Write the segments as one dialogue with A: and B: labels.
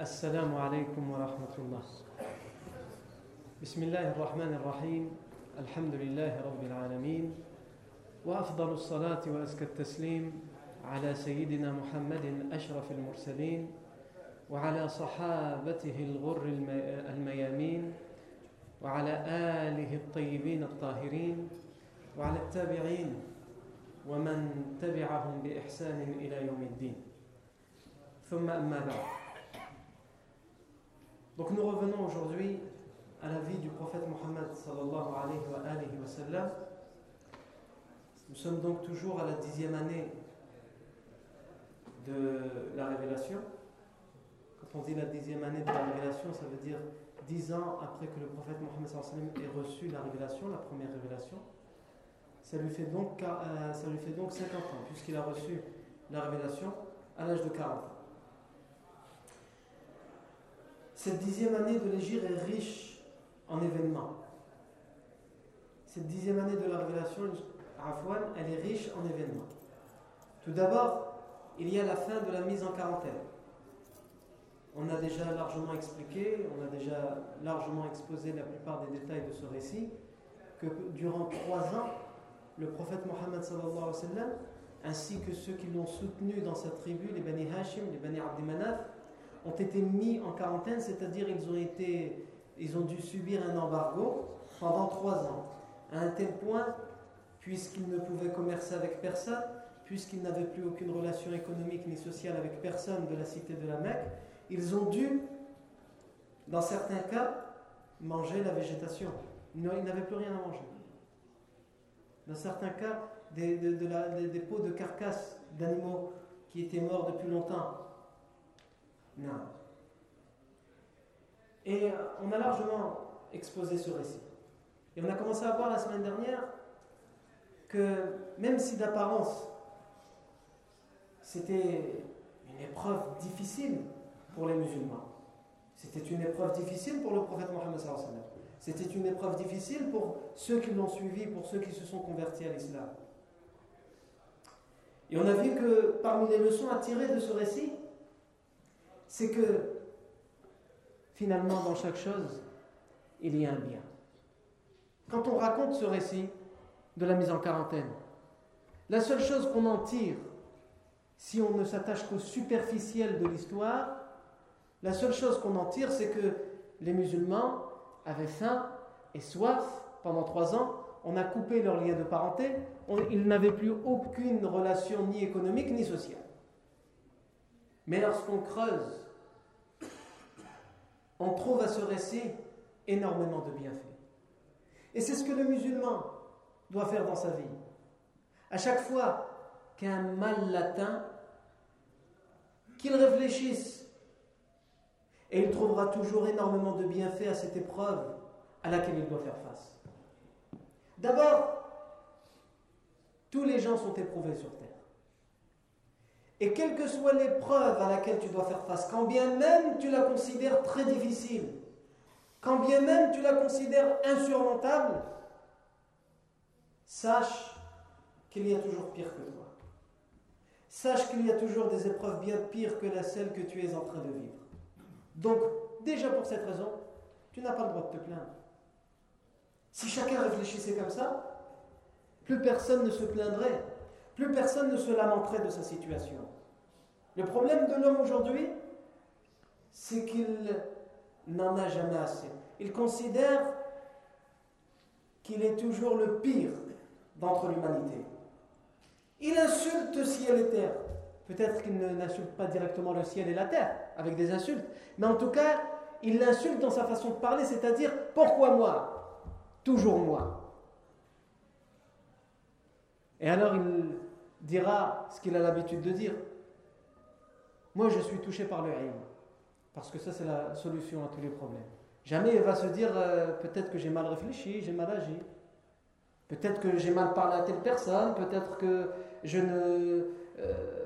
A: السلام عليكم ورحمة الله. بسم الله الرحمن الرحيم. الحمد لله رب العالمين. وأفضل الصلاة وأزكى التسليم على سيدنا محمد أشرف المرسلين وعلى صحابته الغر الميامين وعلى آله الطيبين الطاهرين وعلى التابعين ومن تبعهم بإحسان إلى يوم الدين. ثم أما بعد. Donc nous revenons aujourd'hui à la vie du prophète Mohammed sallallahu alayhi wa, alayhi. Nous sommes donc toujours à la dixième année de la révélation. Quand on dit la dixième année de la révélation, ça veut dire dix ans après que le prophète Mohammed sallallahu alayhi wa sallam ait reçu la révélation, la première révélation. Ça lui fait donc, euh, ça lui fait donc 50 ans, puisqu'il a reçu la révélation à l'âge de 40 ans. Cette dixième année de l'Égypte est riche en événements. Cette dixième année de la révélation, elle est riche en événements. Tout d'abord, il y a la fin de la mise en quarantaine. On a déjà largement expliqué, on a déjà largement exposé la plupart des détails de ce récit, que durant trois ans, le prophète Mohammed ainsi que ceux qui l'ont soutenu dans sa tribu, les Bani Hashim, les Bani Abdi Manaf, ont été mis en quarantaine, c'est-à-dire ils ont été, ils ont dû subir un embargo pendant trois ans, à un tel point, puisqu'ils ne pouvaient commercer avec personne, puisqu'ils n'avaient plus aucune relation économique ni sociale avec personne de la cité de la Mecque, ils ont dû, dans certains cas, manger la végétation. Ils n'avaient plus rien à manger. Dans certains cas, des, de, des pots de carcasses d'animaux qui étaient morts depuis longtemps. Non. Et euh, on a largement exposé ce récit. Et on a commencé à voir la semaine dernière que même si d'apparence c'était une épreuve difficile pour les musulmans, c'était une épreuve difficile pour le prophète Mohammed c'était une épreuve difficile pour ceux qui l'ont suivi, pour ceux qui se sont convertis à l'islam. Et on a vu que parmi les leçons à tirer de ce récit, c'est que finalement dans chaque chose, il y a un bien. Quand on raconte ce récit de la mise en quarantaine, la seule chose qu'on en tire, si on ne s'attache qu'au superficiel de l'histoire, la seule chose qu'on en tire, c'est que les musulmans avaient faim et soif pendant trois ans. On a coupé leur lien de parenté. ils n'avaient plus aucune relation ni économique ni sociale. Mais lorsqu'on creuse, on trouve à ce récit énormément de bienfaits. Et c'est ce que le musulman doit faire dans sa vie. À chaque fois qu'un mal l'atteint, qu'il réfléchisse et il trouvera toujours énormément de bienfaits à cette épreuve à laquelle il doit faire face. D'abord, tous les gens sont éprouvés sur terre. Et quelle que soit l'épreuve à laquelle tu dois faire face, quand bien même tu la considères très difficile, quand bien même tu la considères insurmontable, sache qu'il y a toujours pire que toi. Sache qu'il y a toujours des épreuves bien pires que la celle que tu es en train de vivre. Donc, déjà pour cette raison, tu n'as pas le droit de te plaindre. Si chacun réfléchissait comme ça, plus personne ne se plaindrait, plus personne ne se lamenterait de sa situation. Le problème de l'homme aujourd'hui, c'est qu'il n'en a jamais assez. Il considère qu'il est toujours le pire d'entre l'humanité. Il insulte ciel et terre. Peut-être qu'il n'insulte pas directement le ciel et la terre avec des insultes, mais en tout cas, il l'insulte dans sa façon de parler, c'est-à-dire pourquoi moi? Toujours moi. Et alors il dira ce qu'il a l'habitude de dire. Moi, je suis touché par le haïm, parce que ça, c'est la solution à tous les problèmes. Jamais il va se dire euh, peut-être que j'ai mal réfléchi, j'ai mal agi. Peut-être que j'ai mal parlé à telle personne, peut-être que je ne euh,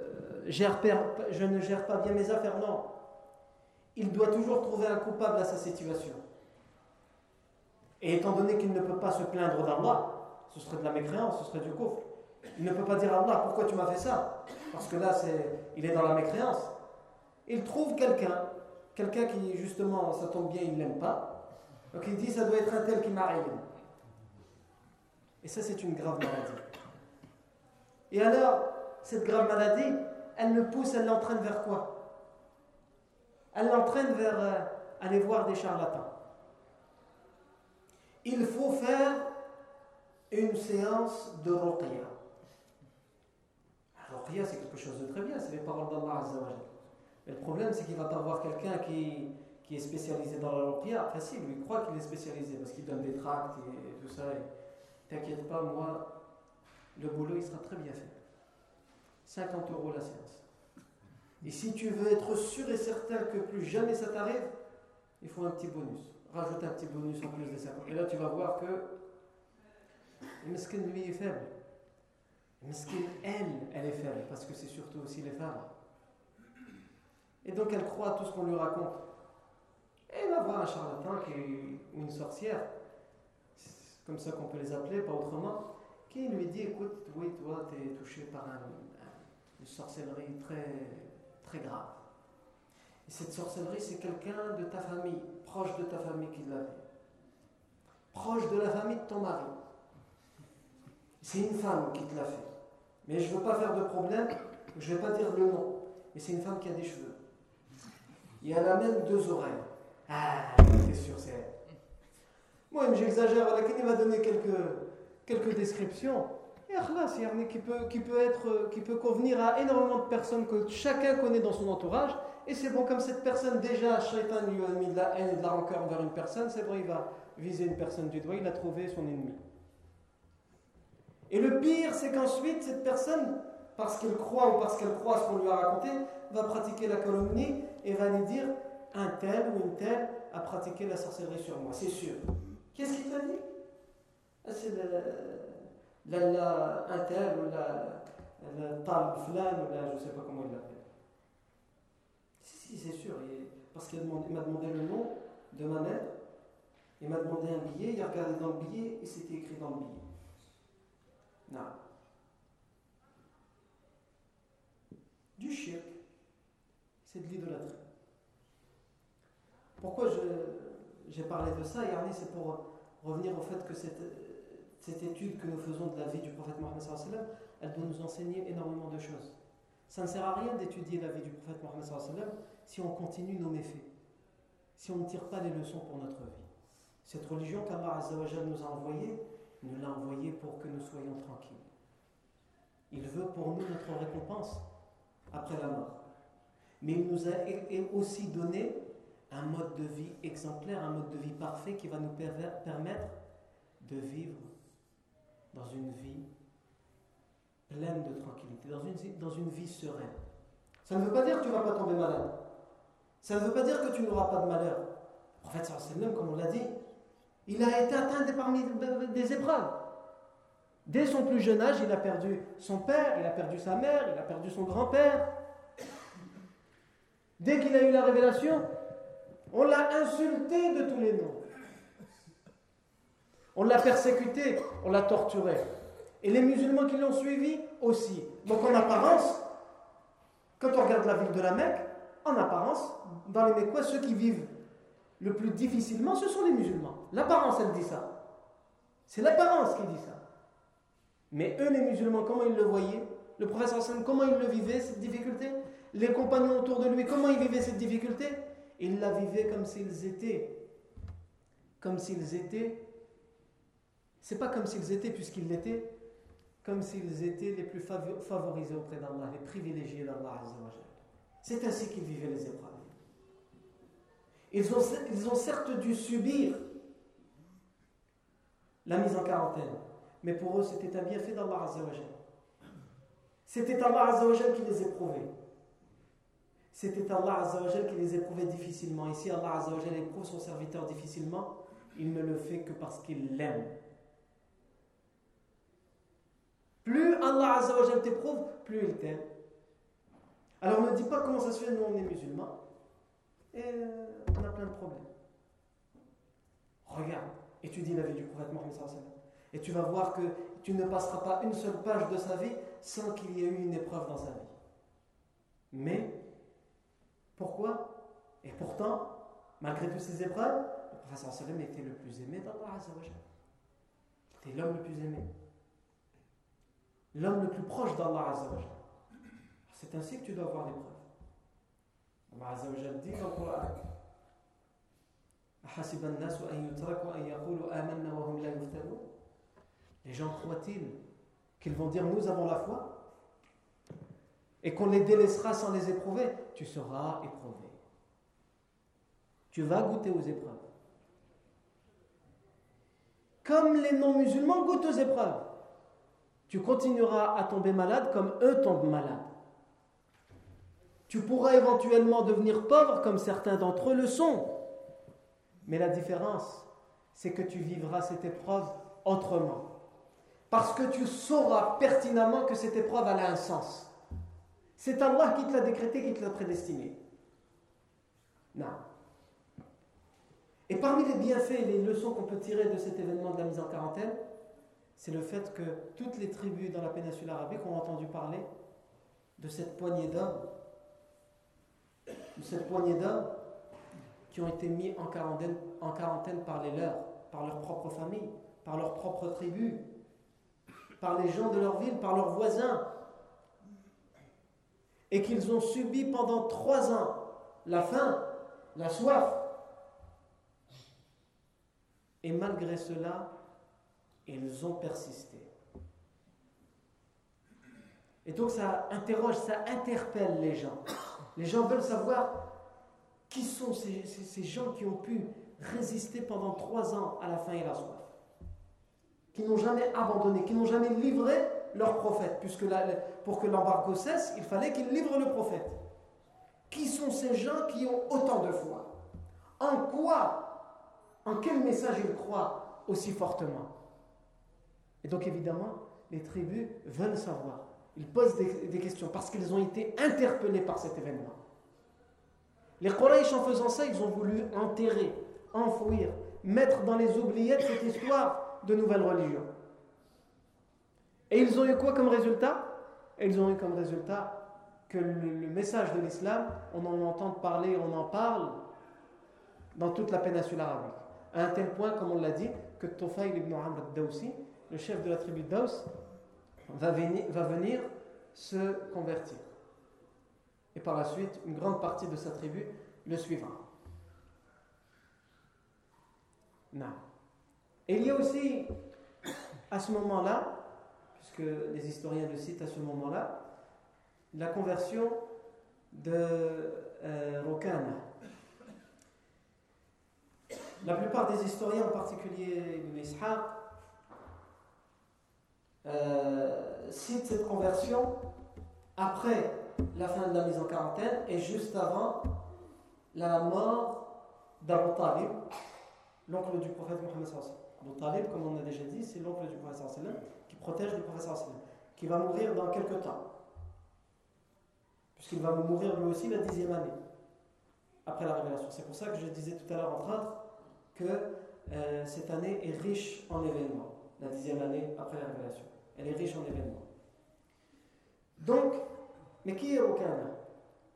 A: je ne gère pas bien mes affaires. Non. Il doit toujours trouver un coupable à sa situation. Et étant donné qu'il ne peut pas se plaindre d'Allah, ce serait de la mécréance, ce serait du coffre. Il ne peut pas dire Allah pourquoi tu m'as fait ça? Parce que là, c'est, il est dans la mécréance. Il trouve quelqu'un quelqu'un qui, justement, ça tombe bien, il ne l'aime pas. Donc il dit, ça doit être un tel qui m'arrive. Et ça, c'est une grave maladie. Et alors, cette grave maladie, elle le pousse, elle l'entraîne vers quoi? Elle l'entraîne vers euh, aller voir des charlatans. Il faut faire une séance de ruqya. Ruqya, c'est quelque chose de très bien, c'est les paroles d'Allah Mais le problème, c'est qu'il va pas voir quelqu'un qui, qui est spécialisé dans la ruqya. Enfin, si, lui croit qu'il est spécialisé parce qu'il donne des tracts et tout ça. T'inquiète pas, moi, le boulot, il sera très bien fait. 50 euros la séance. Et si tu veux être sûr et certain que plus jamais ça t'arrive, il faut un petit bonus. Rajoute un petit bonus en plus des 50. Et là, tu vas voir que le lui, est faible. Le elle, elle est faible, parce que c'est surtout aussi les femmes. Et donc, elle croit à tout ce qu'on lui raconte. Et elle va un charlatan qui, ou une sorcière, comme ça qu'on peut les appeler, pas autrement, qui lui dit Écoute, oui, toi, tu es touché par une sorcellerie très, très grave. Et cette sorcellerie, c'est quelqu'un de ta famille, proche de ta famille qui l'a fait. Proche de la famille de ton mari. C'est une femme qui te l'a fait. Mais je ne veux pas faire de problème, je ne vais pas dire le nom. Mais c'est une femme qui a des cheveux. Et elle a même deux oreilles. Ah, t'es sûr, c'est elle. Moi, j'exagère, il va donner quelques, quelques descriptions. Et qui peut, qui, peut être, qui peut convenir à énormément de personnes que chacun connaît dans son entourage. Et c'est bon, comme cette personne, déjà, Shaitan lui a mis de la haine et de la rancœur envers une personne, c'est bon, il va viser une personne du doigt, il a trouvé son ennemi. Et le pire, c'est qu'ensuite, cette personne, parce qu'elle croit ou parce qu'elle croit ce qu'on lui a raconté, va pratiquer la calomnie et va lui dire un tel ou une telle a pratiqué la sorcellerie sur moi, c'est sûr. Qu'est-ce qu'il t'a dit? Ah, C'est la, un tel ou la, la ou la je ne sais pas comment il l'appelle. Si, si, c'est sûr. parce qu'il m'a demandé le nom de ma mère, il m'a demandé un billet, il a regardé dans le billet et c'était écrit dans le billet. Non. Du shirk, c'est de l'idolâtrie. Pourquoi j'ai parlé de ça, Yarni, c'est pour revenir au fait que cette, cette étude que nous faisons de la vie du prophète Mohammed, elle doit nous enseigner énormément de choses. Ça ne sert à rien d'étudier la vie du prophète Mohammed si on continue nos méfaits, si on ne tire pas les leçons pour notre vie. Cette religion qu'Allah nous a envoyée, nous l'a envoyée pour que nous soyons tranquilles. Il veut pour nous notre récompense après la mort. Mais il nous a aussi donné un mode de vie exemplaire, un mode de vie parfait qui va nous permettre de vivre dans une vie pleine de tranquillité, dans une, dans une vie sereine. Ça ne veut pas dire que tu ne vas pas tomber malade. Ça ne veut pas dire que tu n'auras pas de malheur. En fait, même, comme on l'a dit, il a été atteint parmi des épreuves. Dès son plus jeune âge, il a perdu son père, il a perdu sa mère, il a perdu son grand-père. Dès qu'il a eu la révélation, on l'a insulté de tous les noms. On l'a persécuté, on l'a torturé. Et les musulmans qui l'ont suivi aussi. Donc en apparence, quand on regarde la ville de la Mecque, en apparence, dans les Mecquois, ceux qui vivent le plus difficilement, ce sont les musulmans. L'apparence, elle dit ça. C'est l'apparence qui dit ça. Mais eux, les musulmans, comment ils le voyaient? Le professeur Hassan, comment il le vivait, cette difficulté? Les compagnons autour de lui, comment ils vivaient cette difficulté? Ils la vivaient comme s'ils étaient. Comme s'ils étaient c'est pas comme s'ils étaient, puisqu'ils l'étaient, comme s'ils étaient les plus favorisés auprès d'Allah, les privilégiés d'Allah. C'est ainsi qu'ils vivaient les épreuves. Ils ont, certes dû subir la mise en quarantaine, mais pour eux c'était un bienfait d'Allah. C'était Allah qui les éprouvait. C'était Allah qui les éprouvait difficilement. Ici, Allah éprouve son serviteur difficilement. Il ne le fait que parce qu'il l'aime. Plus Allah Azzawajal t'éprouve, plus il t'aime. Alors ne dis pas comment ça se fait, nous on est musulmans. Et euh, on a plein de problèmes. Regarde, étudie la vie du prophète Mohammed et tu vas voir que tu ne passeras pas une seule page de sa vie sans qu'il y ait eu une épreuve dans sa vie. Mais, pourquoi? Et pourtant, malgré toutes ces épreuves, le professeur était le plus aimé d'Allah C'était l'homme le plus aimé. L'homme le plus proche d'Allah C'est ainsi que tu dois voir l'épreuve. Allah dit dans le Coran les gens croient-ils qu'ils vont dire nous avons la foi et qu'on les délaissera sans les éprouver Tu seras éprouvé. Tu vas goûter aux épreuves. Comme les non-musulmans goûtent aux épreuves. Tu continueras à tomber malade comme eux tombent malades. Tu pourras éventuellement devenir pauvre comme certains d'entre eux le sont. Mais la différence, c'est que tu vivras cette épreuve autrement. Parce que tu sauras pertinemment que cette épreuve a un sens. C'est Allah qui te l'a décrété, qui te l'a prédestiné. Non. Et parmi les bienfaits et les leçons qu'on peut tirer de cet événement de la mise en quarantaine, c'est le fait que toutes les tribus dans la péninsule arabique ont entendu parler de cette poignée d'hommes, de cette poignée d'hommes qui ont été mis en quarantaine, en quarantaine par les leurs, par leur propre famille, par leur propre tribu, par les gens de leur ville, par leurs voisins, et qu'ils ont subi pendant trois ans la faim, la soif. Et malgré cela, ils ont persisté. Et donc ça interroge, ça interpelle les gens. Les gens veulent savoir qui sont ces, gens qui ont pu résister pendant trois ans à la faim et la soif Qui n'ont jamais abandonné, qui n'ont jamais livré leur prophète, puisque pour que l'embargo cesse, il fallait qu'ils livrent le prophète. Qui sont ces gens qui ont autant de foi? En quoi En quel message ils croient aussi fortement? Et donc évidemment, les tribus veulent savoir. Ils posent des questions parce qu'ils ont été interpellés par cet événement. Les Quraysh, en faisant ça, ils ont voulu enterrer, enfouir, mettre dans les oubliettes cette histoire de nouvelle religion. Et ils ont eu quoi comme résultat? Ils ont eu comme résultat que le, message de l'islam, on en entend parler, on en parle dans toute la péninsule arabique. À un tel point, comme on l'a dit, que Tofayl ibn Amr al-Dawsi, le chef de la tribu Daws, va venir, va venir se convertir. Et par la suite, une grande partie de sa tribu le suivra. Non. Et il y a aussi, à ce moment-là, puisque les historiens le citent à ce moment-là, la conversion de euh, Rokana. La plupart des historiens, en particulier Ibn Ishaq, euh, citent cette conversion après la fin de la mise en quarantaine et juste avant la mort d'Abu Talib, l'oncle du prophète Mohammed Abu Talib, comme on a déjà dit, c'est l'oncle du prophète qui protège le prophète qui va mourir dans quelques temps. Puisqu'il va mourir lui aussi la dixième année après la révélation. C'est pour ça que je disais tout à l'heure, entre autres, que euh, cette année est riche en événements, la dixième année après la révélation. Elle est riche en événements. Donc, mais qui est Rokana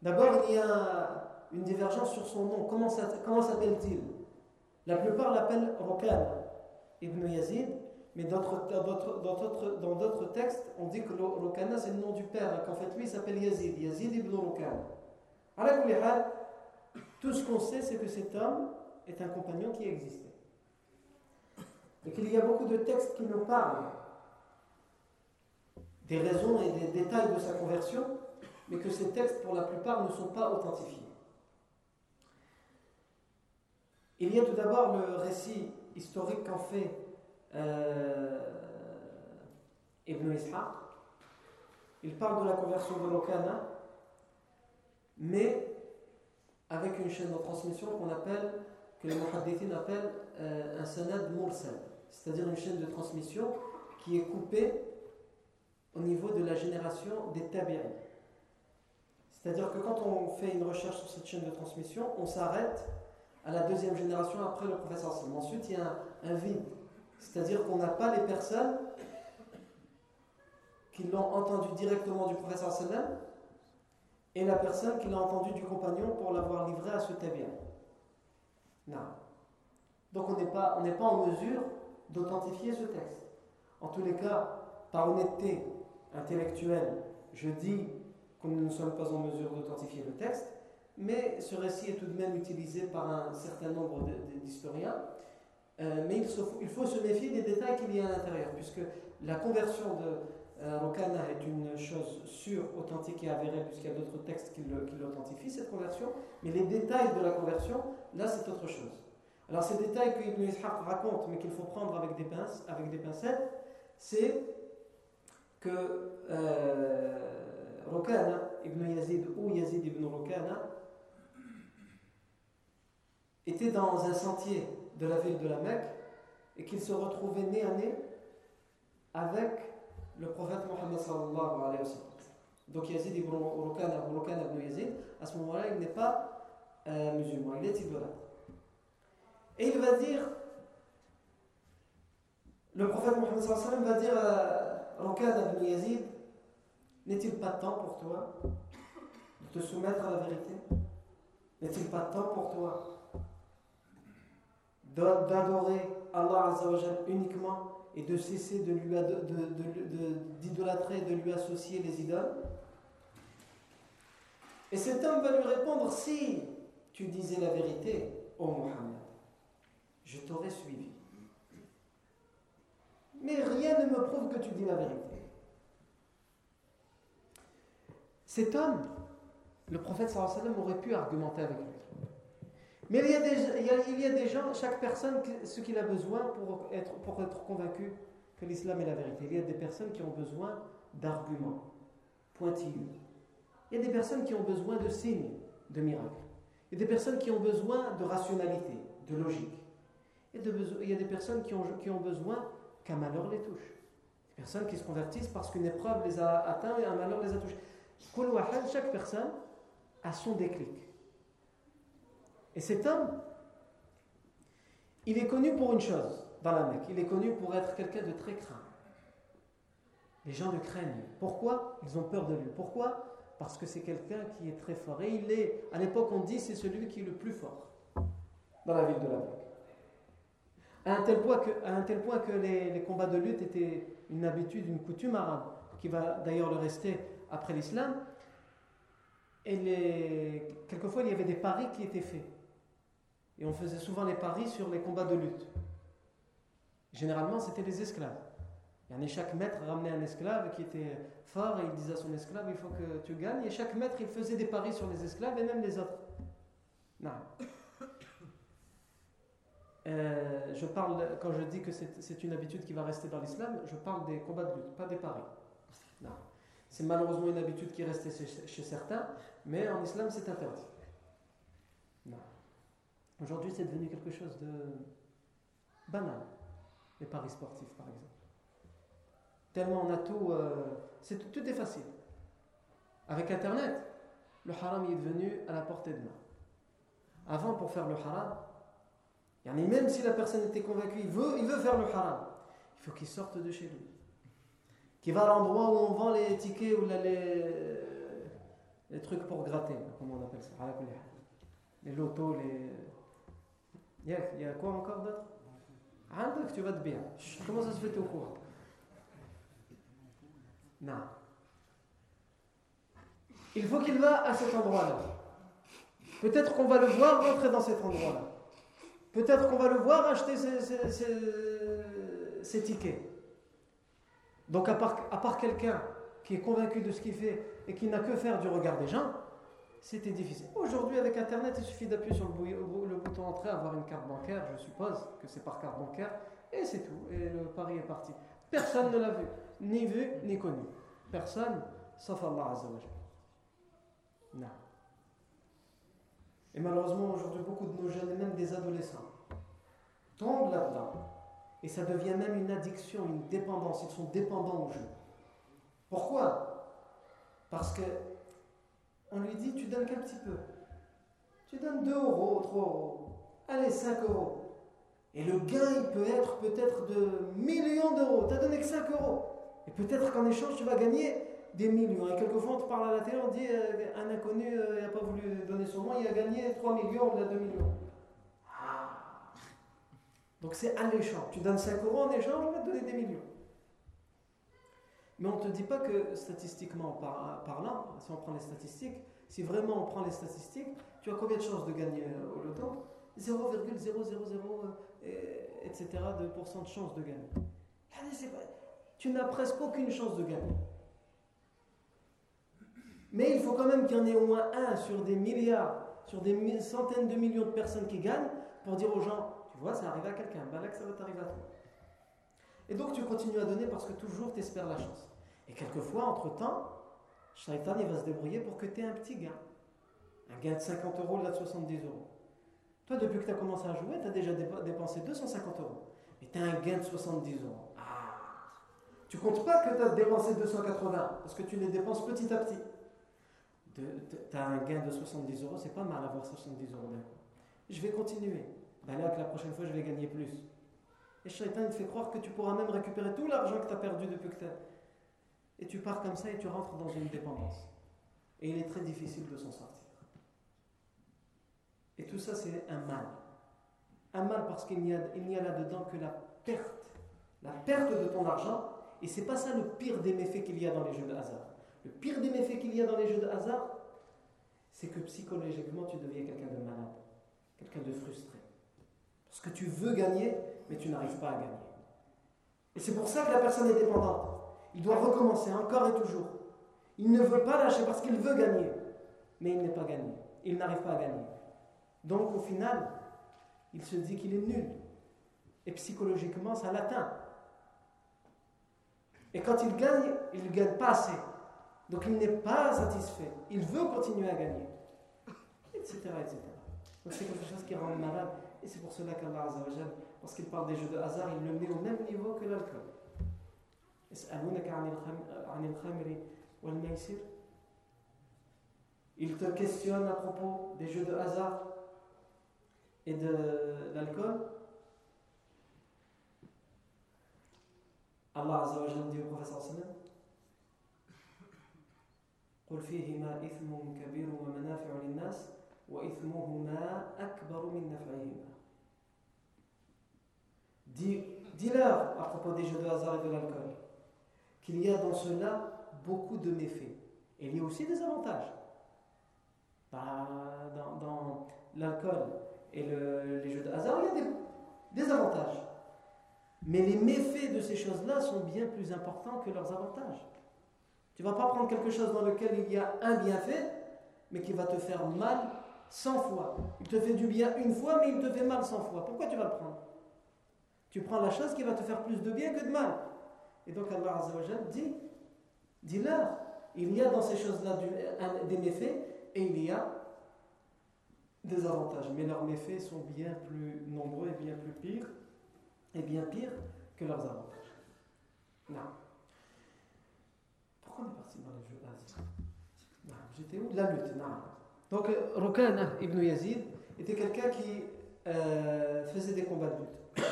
A: D'abord, il y a une divergence sur son nom. Comment, s'appelle-t-il? La plupart l'appellent Rokana ibn Yazid, mais dans d'autres textes, on dit que Rokana c'est le nom du père, et qu'en fait lui il s'appelle Yazid, Yazid ibn Rokana. Tout ce qu'on sait, c'est que cet homme est un compagnon qui existait. Et qu'il y a beaucoup de textes qui nous parlent des raisons et des détails de sa conversion, mais que ces textes, pour la plupart, ne sont pas authentifiés. Il y a tout d'abord le récit historique qu'en fait euh, Ibn Ishaq. Il parle de la conversion de Lokana, mais avec une chaîne de transmission qu'on appelle, que les muhaddithin appellent euh, un sanad mursal, c'est-à-dire une chaîne de transmission qui est coupée au niveau de la génération des tabi'in. C'est-à-dire que quand on fait une recherche sur cette chaîne de transmission, on s'arrête à la deuxième génération après le professeur. Ensuite, il y a un, vide. C'est-à-dire qu'on n'a pas les personnes qui l'ont entendu directement du professeur Sallam et la personne qui l'a entendu du compagnon pour l'avoir arriverait à ce tabia. Non. Donc on n'est pas, pas en mesure d'authentifier ce texte. En tous les cas, par honnêteté intellectuelle, je dis que nous ne sommes pas en mesure d'authentifier le texte, mais ce récit est tout de même utilisé par un certain nombre d'historiens. Euh, mais il, il, faut se méfier des détails qu'il y a à l'intérieur, puisque la conversion de euh, Rokana est une chose sûre, authentique et avérée, puisqu'il y a d'autres textes qui l'authentifient, cette conversion, mais les détails de la conversion, là c'est autre chose. Alors ces détails que Ibn Ishaq raconte, mais qu'il faut prendre avec des, pinces, avec des pincettes, c'est que euh, Rokana, Ibn Yazid ou Yazid ibn Rokana, était dans un sentier de la ville de la Mecque et qu'il se retrouvait nez à nez avec le prophète Mohammed sallallahu alayhi wa sallam. Donc Yazid ibn Rukana, ibn Yazid, à ce moment-là, il n'est pas euh, musulman, il est idolâtre. Et il va dire, le prophète Mohammed sallallahu alayhi wa sallam va dire à Rukana ibn Yazid, n'est-il pas temps pour toi de te soumettre à la vérité? N'est-il pas temps pour toi? D'adorer Allah uniquement et de cesser de d'idolâtrer, de, de, lui associer les idoles. Et cet homme va lui répondre si tu disais la vérité, ô oh Mohammed, je t'aurais suivi. Mais rien ne me prouve que tu dis la vérité. Cet homme, le prophète sallam aurait pu argumenter avec lui. Mais il y, a des, gens, chaque personne, ce qu'il a besoin pour être, pour convaincu que l'islam est la vérité. Il y a des personnes qui ont besoin d'arguments pointilleux. Il y a des personnes qui ont besoin de signes, de miracles. Il y a des personnes qui ont besoin de rationalité, de logique. Il y a des personnes qui ont, qui ont besoin qu'un malheur les touche. Des personnes qui se convertissent parce qu'une épreuve les a atteints et un malheur les a touchés. Chaque personne a son déclic. Et cet homme, il est connu pour une chose dans la Mecque. Il est connu pour être quelqu'un de très craint. Les gens le craignent. Pourquoi? Ils ont peur de lui. Pourquoi? Parce que c'est quelqu'un qui est très fort. Et il est, à l'époque, on dit, c'est celui qui est le plus fort dans la ville de la Mecque. À un tel point que, les, combats de lutte étaient une habitude, une coutume arabe, qui va d'ailleurs le rester après l'islam. Et quelquefois, il y avait des paris qui étaient faits. Et on faisait souvent les paris sur les combats de lutte. Généralement, c'était les esclaves. Et chaque maître ramenait un esclave qui était fort et il disait à son esclave il faut que tu gagnes. Et chaque maître, il faisait des paris sur les esclaves et même les autres. Non. Euh, je parle, quand je dis que c'est une habitude qui va rester dans l'islam, je parle des combats de lutte, pas des paris. Non. C'est malheureusement une habitude qui est restée chez certains, mais en islam c'est interdit. Aujourd'hui, c'est devenu quelque chose de banal, les paris sportifs par exemple. Tellement on a tout, euh, c'est, tout est facile. Avec Internet, le haram est devenu à la portée de main. Avant, pour faire le haram, même si la personne était convaincue, il veut, il veut faire le haram, il faut qu'il sorte de chez lui. Qu'il va à l'endroit où on vend les tickets ou les, les trucs pour gratter, comment on appelle ça, les lotos, les il y a quoi encore d'autre? Tu vas te bien. Comment ça se fait au courant? Non. Il faut qu'il va à cet endroit-là. Peut-être qu'on va le voir rentrer dans cet endroit-là. Peut-être qu'on va le voir acheter ses, tickets. Donc à part quelqu'un qui est convaincu de ce qu'il fait et qui n'a que faire du regard des gens, c'était difficile. Aujourd'hui, avec Internet, il suffit d'appuyer sur le, bouton entrée, avoir une carte bancaire, je suppose que c'est par carte bancaire, et c'est tout. Et le pari est parti. Personne ne l'a vu, ni vu, ni connu. Personne, sauf Allah Azzawajal. Non. Et malheureusement, aujourd'hui, beaucoup de nos jeunes, même des adolescents, tombent là-dedans. Et ça devient même une addiction, une dépendance. Ils sont dépendants au jeu. Pourquoi? Parce que on lui dit tu donnes qu'un petit peu. Tu donnes 2 euros, 3 euros, allez 5 euros. Et le gain, il peut être peut-être de millions d'euros. Tu n'as donné que 5 euros. Et peut-être qu'en échange, tu vas gagner des millions. Et quelquefois, on te parle à la télé, on dit euh, un inconnu n'a euh, pas voulu donner son nom, il a gagné 3 millions ou 2 millions. Ah. Donc c'est alléchant. Tu donnes 5 euros en échange, on va te donner des millions. Mais on ne te dit pas que statistiquement parlant, si on prend les statistiques, si vraiment on prend les statistiques, tu as combien de chances de gagner euh, au loto? 0,000, etc. de pourcent de chances de gagner. Tu n'as presque aucune chance de gagner. Mais il faut quand même qu'il y en ait au moins un sur des milliards, sur des centaines de millions de personnes qui gagnent pour dire aux gens, tu vois, ça arrive à quelqu'un, que ça va t'arriver à toi. Et donc tu continues à donner parce que toujours tu espères la chance. Et quelquefois, entre-temps, Shaitan il va se débrouiller pour que tu aies un petit gain. Un gain de 50 euros, là de 70 euros. Toi, depuis que tu as commencé à jouer, tu as déjà dépensé 250 euros. Mais tu as un gain de 70 euros. Ah Tu comptes pas que tu as dépensé 280 parce que tu les dépenses petit à petit tu as un gain de 70 euros, c'est pas mal avoir 70 euros d'un coup. Je vais continuer. Ben là, que la prochaine fois, je vais gagner plus. Et Shaitan, te fait croire que tu pourras même récupérer tout l'argent que tu as perdu depuis que tu Et tu pars comme ça et tu rentres dans une dépendance. Et il est très difficile de s'en sortir. Et tout ça, c'est un mal. Un mal parce qu'il n'y a, a là-dedans que la perte. La perte de ton argent. Et c'est pas ça le pire des méfaits qu'il y a dans les jeux de hasard. Le pire des méfaits qu'il y a dans les jeux de hasard, c'est que psychologiquement, tu deviens quelqu'un de malade, quelqu'un de frustré. Parce que tu veux gagner, mais tu n'arrives pas à gagner. Et c'est pour ça que la personne est dépendante. Il doit recommencer encore et toujours. Il ne veut pas lâcher parce qu'il veut gagner, mais il n'est pas gagné. Il n'arrive pas à gagner. Donc au final, il se dit qu'il est nul. Et psychologiquement, ça l'atteint. Et quand il gagne, il ne gagne pas assez. Donc il n'est pas satisfait. Il veut continuer à gagner. Etc. etc. Donc c'est quelque chose qui rend malade. Et c'est pour cela qu'Allah Azzawajal, lorsqu'il parle des jeux de hasard, il le met au même niveau que l'alcool. Il te questionne à propos des jeux de hasard et de l'alcool. Allah Azzawajal dit au professeur sallam قل فيهما إثم كبير ومنافع للناس وإثمهما أكبر من نفعهما Dis-leur à propos des jeux de hasard et de l'alcool qu'il y a dans cela beaucoup de méfaits. Et il y a aussi des avantages. Bah, dans, l'alcool et le, les jeux de hasard, il y a des, des avantages. Mais les méfaits de ces choses-là sont bien plus importants que leurs avantages. Tu ne vas pas prendre quelque chose dans lequel il y a un bienfait, mais qui va te faire mal 100 fois. Il te fait du bien une fois, mais il te fait mal 100 fois. Pourquoi tu vas le prendre? Tu prends la chose qui va te faire plus de bien que de mal. Et donc Allah Azzawajal dit, dis-leur, il y a dans ces choses-là des méfaits et il y a des avantages. Mais leurs méfaits sont bien plus nombreux et bien plus pires, et bien pires que leurs avantages. Non on est parti dans les jeux J'étais où? La lutte. Non. Donc, Rukana ibn Yazid était quelqu'un qui euh, faisait des combats de lutte.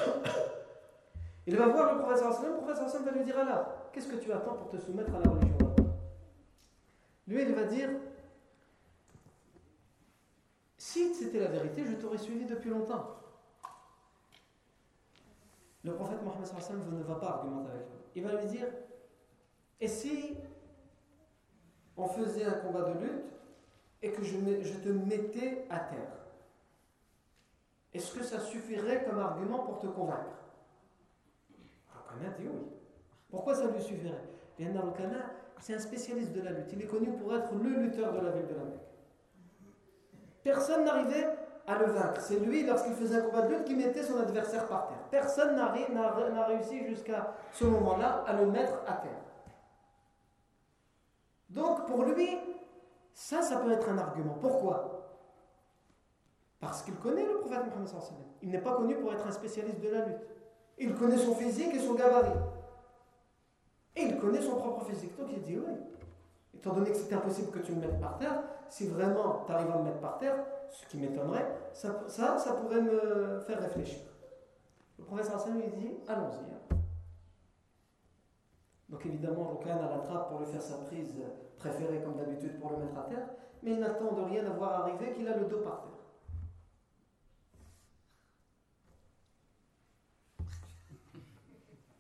A: Il va voir le professeur Hassan, le professeur Hassan va lui dire Alors, qu'est-ce que tu attends pour te soumettre à la religion Lui, il va dire Si c'était la vérité, je t'aurais suivi depuis longtemps. Le prophète Mohammed ne va pas argumenter avec lui. Il va lui dire Et si on faisait un combat de lutte et que je, te mettais à terre? Est-ce que ça suffirait comme argument pour te convaincre? Rokana dit oui. Pourquoi ça lui suffirait? Rokana, c'est un spécialiste de la lutte. Il est connu pour être le lutteur de la ville de la Mecque. Personne n'arrivait à le vaincre. C'est lui, lorsqu'il faisait un combat de lutte, qui mettait son adversaire par terre. Personne n'a réussi jusqu'à ce moment-là à le mettre à terre. Donc pour lui, ça, ça peut être un argument. Pourquoi? Parce qu'il connaît le prophète Mohammed. Il n'est pas connu pour être un spécialiste de la lutte. Il connaît son physique et son gabarit. Et il connaît son propre physique. Donc il dit oui. Étant donné que c'est impossible que tu me mettes par terre, si vraiment tu arrives à me mettre par terre, ce qui m'étonnerait, ça, ça, pourrait me faire réfléchir. Le professeur Hassan lui dit allons-y. Donc évidemment, Rokana l'attrape pour lui faire sa prise préférée comme d'habitude pour le mettre à terre, mais il n'attend de rien à voir arriver qu'il a le dos par terre.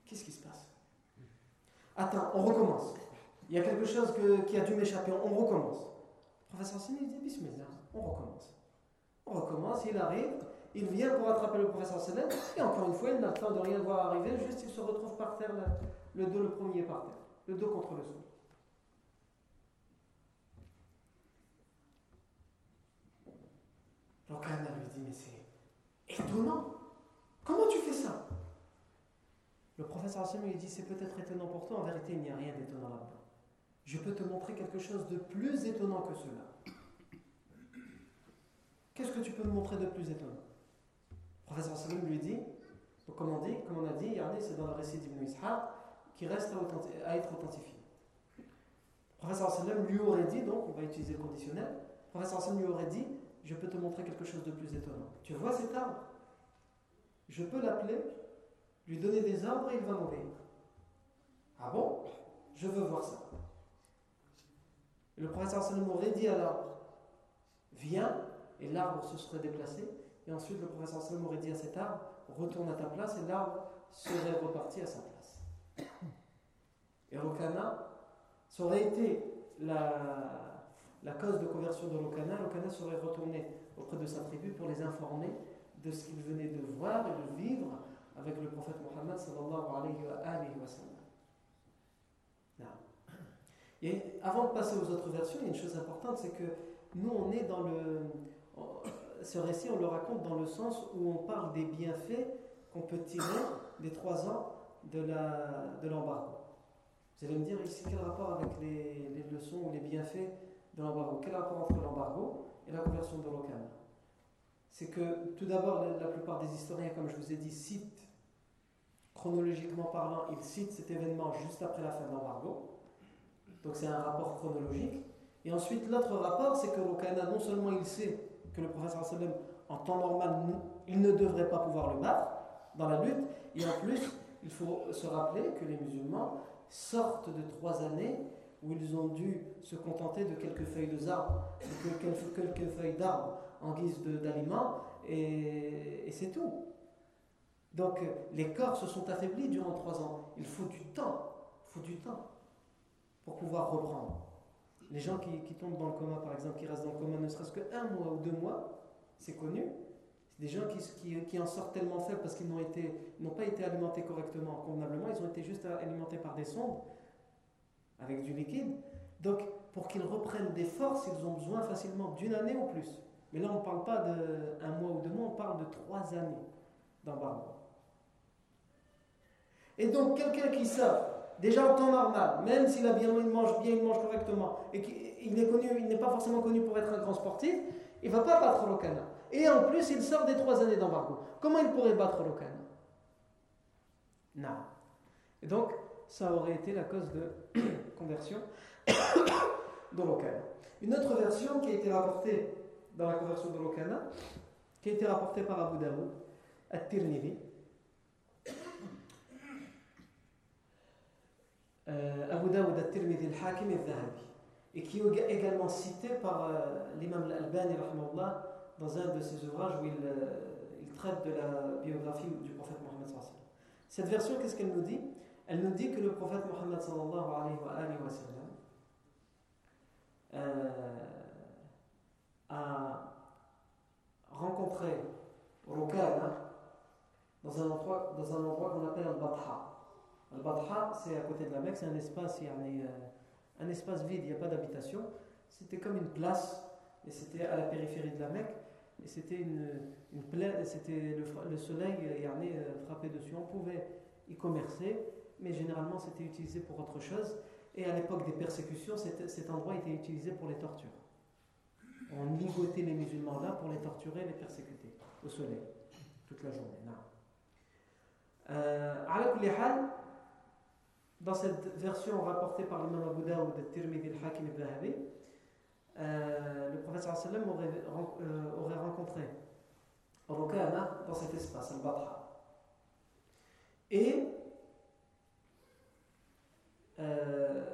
A: Qu'est-ce qui se passe Attends, on recommence. Il y a quelque chose qui a dû m'échapper, on recommence. Le professeur Sini dit Bismillah, on recommence. On recommence, il arrive, il vient pour attraper le professeur Salem, et encore une fois, il n'attend de rien voir arriver, juste il se retrouve par terre, le dos le premier par terre, le dos contre le sol. Rokana lui dit, mais c'est étonnant. Comment tu fais ça? Le professeur lui dit, c'est peut-être étonnant pour toi, en vérité, il n'y a rien d'étonnant là-dedans. Je peux te montrer quelque chose de plus étonnant que cela. Qu'est-ce que tu peux me montrer de plus étonnant? Le professeur lui dit, comme on, dit, comme on a dit, c'est dans le récit d'Ibn Ishaq, qui reste à, être authentifié. Le professeur lui aurait dit, donc on va utiliser le conditionnel, le professeur Salim lui aurait dit, je peux te montrer quelque chose de plus étonnant. Tu vois cet arbre Je peux l'appeler, lui donner des arbres et il va m'obéir. Ah bon? Je veux voir ça. Le professeur Salim aurait dit à l'arbre, viens, et l'arbre se serait déplacé. Et ensuite, le professeur Salom aurait dit à cet arbre Retourne à ta place, et l'arbre serait reparti à sa place. Et Rokana, ça aurait été la, la cause de conversion de Rokana. Rokana serait retourné auprès de sa tribu pour les informer de ce qu'il venait de voir et de vivre avec le prophète Mohammed sallallahu alayhi wa sallam. Et avant de passer aux autres versions, il y a une chose importante, c'est que nous, on est dans le, ce récit, on le raconte dans le sens où on parle des bienfaits qu'on peut tirer des trois ans de l'embargo. De Vous allez me dire ici quel rapport avec les, leçons ou les bienfaits de l'embargo? Quel rapport entre l'embargo et la conversion de l'Okana C'est que tout d'abord, la, plupart des historiens, comme je vous ai dit, citent, chronologiquement parlant, ils citent cet événement juste après la fin de l'embargo. Donc c'est un rapport chronologique. Et ensuite, l'autre rapport, c'est que l'Okana, non seulement il sait que le professeur sallam, en temps normal, il ne devrait pas pouvoir le battre dans la lutte. Et en plus, il faut se rappeler que les musulmans sortent de trois années où ils ont dû se contenter de quelques feuilles de arbres, de quelques feuilles d'arbres en guise d'aliments, et, et c'est tout. Donc les corps se sont affaiblis durant trois ans. Il faut du temps, il faut du temps pour pouvoir reprendre. Les gens qui, tombent dans le coma, par exemple, qui restent dans le coma ne serait-ce qu'un mois ou deux mois, c'est connu. C'est des gens qui, qui, en sortent tellement faibles parce qu'ils n'ont pas été alimentés correctement, convenablement, ils ont été juste alimentés par des sondes avec du liquide. Donc, pour qu'ils reprennent des forces, ils ont besoin facilement d'une année ou plus. Mais là, on ne parle pas d'un mois ou deux mois, on parle de trois années d'embargo. Et donc, quelqu'un qui sort déjà en temps normal, même s'il mange bien, il mange correctement, et qu'il connu, il n'est pas forcément connu pour être un grand sportif, il ne va pas battre l'Okana. Et en plus, il sort des trois années d'embargo. Comment il pourrait battre l'Okana? Non. Et donc, ça aurait été la cause de conversion de l'Okana. Une autre version qui a été rapportée dans la conversion de l'Okana, qui a été rapportée par Abu Daoud, At-Tirmidhi, euh, Abu Daoud al-Tirmidhi al-Hakim al-Zahabi et qui est également cité par euh, l'imam al-Albani dans un de ses ouvrages où il, euh, il, traite de la biographie du prophète Mohammed Cette version, qu'est-ce qu'elle nous dit? Elle nous dit que le prophète Mohammed euh, a rencontré Rukana dans un endroit, dans un endroit qu'on appelle Al-Batha. Al-Badha, c'est à côté de la Mecque, c'est un espace, euh, un espace vide, il n'y a pas d'habitation. C'était comme une place, et c'était à la périphérie de la Mecque, et c'était une, une plaine, c'était le, soleil euh, frappé dessus. On pouvait y commercer, mais généralement c'était utilisé pour autre chose. Et à l'époque des persécutions, cet, endroit était utilisé pour les tortures. On ligotait les musulmans là pour les torturer les persécuter au soleil toute la journée. Euh, dans cette version rapportée par l'imam Abu Daoud, Tirmidhi, al-Hakim ibn Zahabi, euh, le prophète sallam aurait, euh, rencontré Rukana dans cet espace, al-Batha. Et euh,